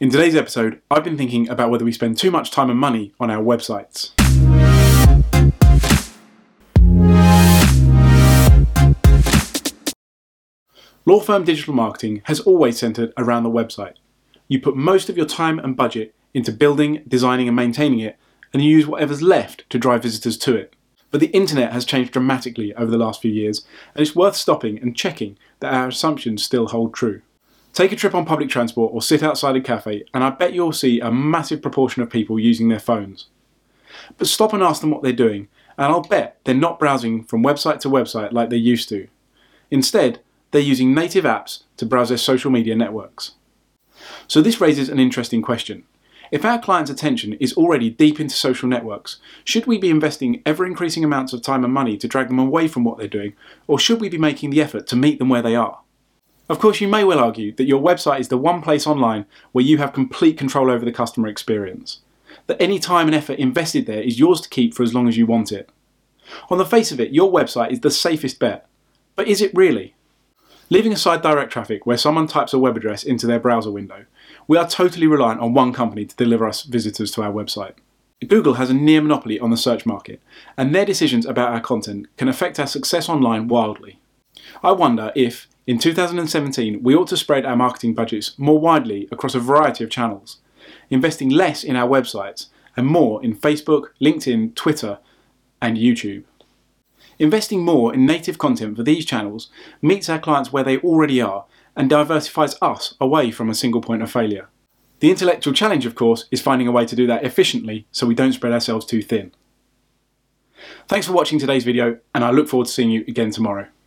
In today's episode, I've been thinking about whether we spend too much time and money on our websites. Law firm digital marketing has always centered around the website. You put most of your time and budget into building, designing, and maintaining it, and you use whatever's left to drive visitors to it. But the internet has changed dramatically over the last few years, and it's worth stopping and checking that our assumptions still hold true. Take a trip on public transport or sit outside a cafe, and I bet you'll see a massive proportion of people using their phones. But stop and ask them what they're doing, and I'll bet they're not browsing from website to website like they used to. Instead, they're using native apps to browse their social media networks. So this raises an interesting question. If our client's attention is already deep into social networks, should we be investing ever increasing amounts of time and money to drag them away from what they're doing, or should we be making the effort to meet them where they are? Of course, you may well argue that your website is the one place online where you have complete control over the customer experience, that any time and effort invested there is yours to keep for as long as you want it. On the face of it, your website is the safest bet. But is it really? Leaving aside direct traffic, where someone types a web address into their browser window, we are totally reliant on one company to deliver us visitors to our website. Google has a near monopoly on the search market, and their decisions about our content can affect our success online wildly. I wonder if, in 2017, we ought to spread our marketing budgets more widely across a variety of channels, investing less in our websites and more in Facebook, LinkedIn, Twitter, and YouTube. Investing more in native content for these channels meets our clients where they already are and diversifies us away from a single point of failure. The intellectual challenge, of course, is finding a way to do that efficiently so we don't spread ourselves too thin. Thanks for watching today's video, and I look forward to seeing you again tomorrow.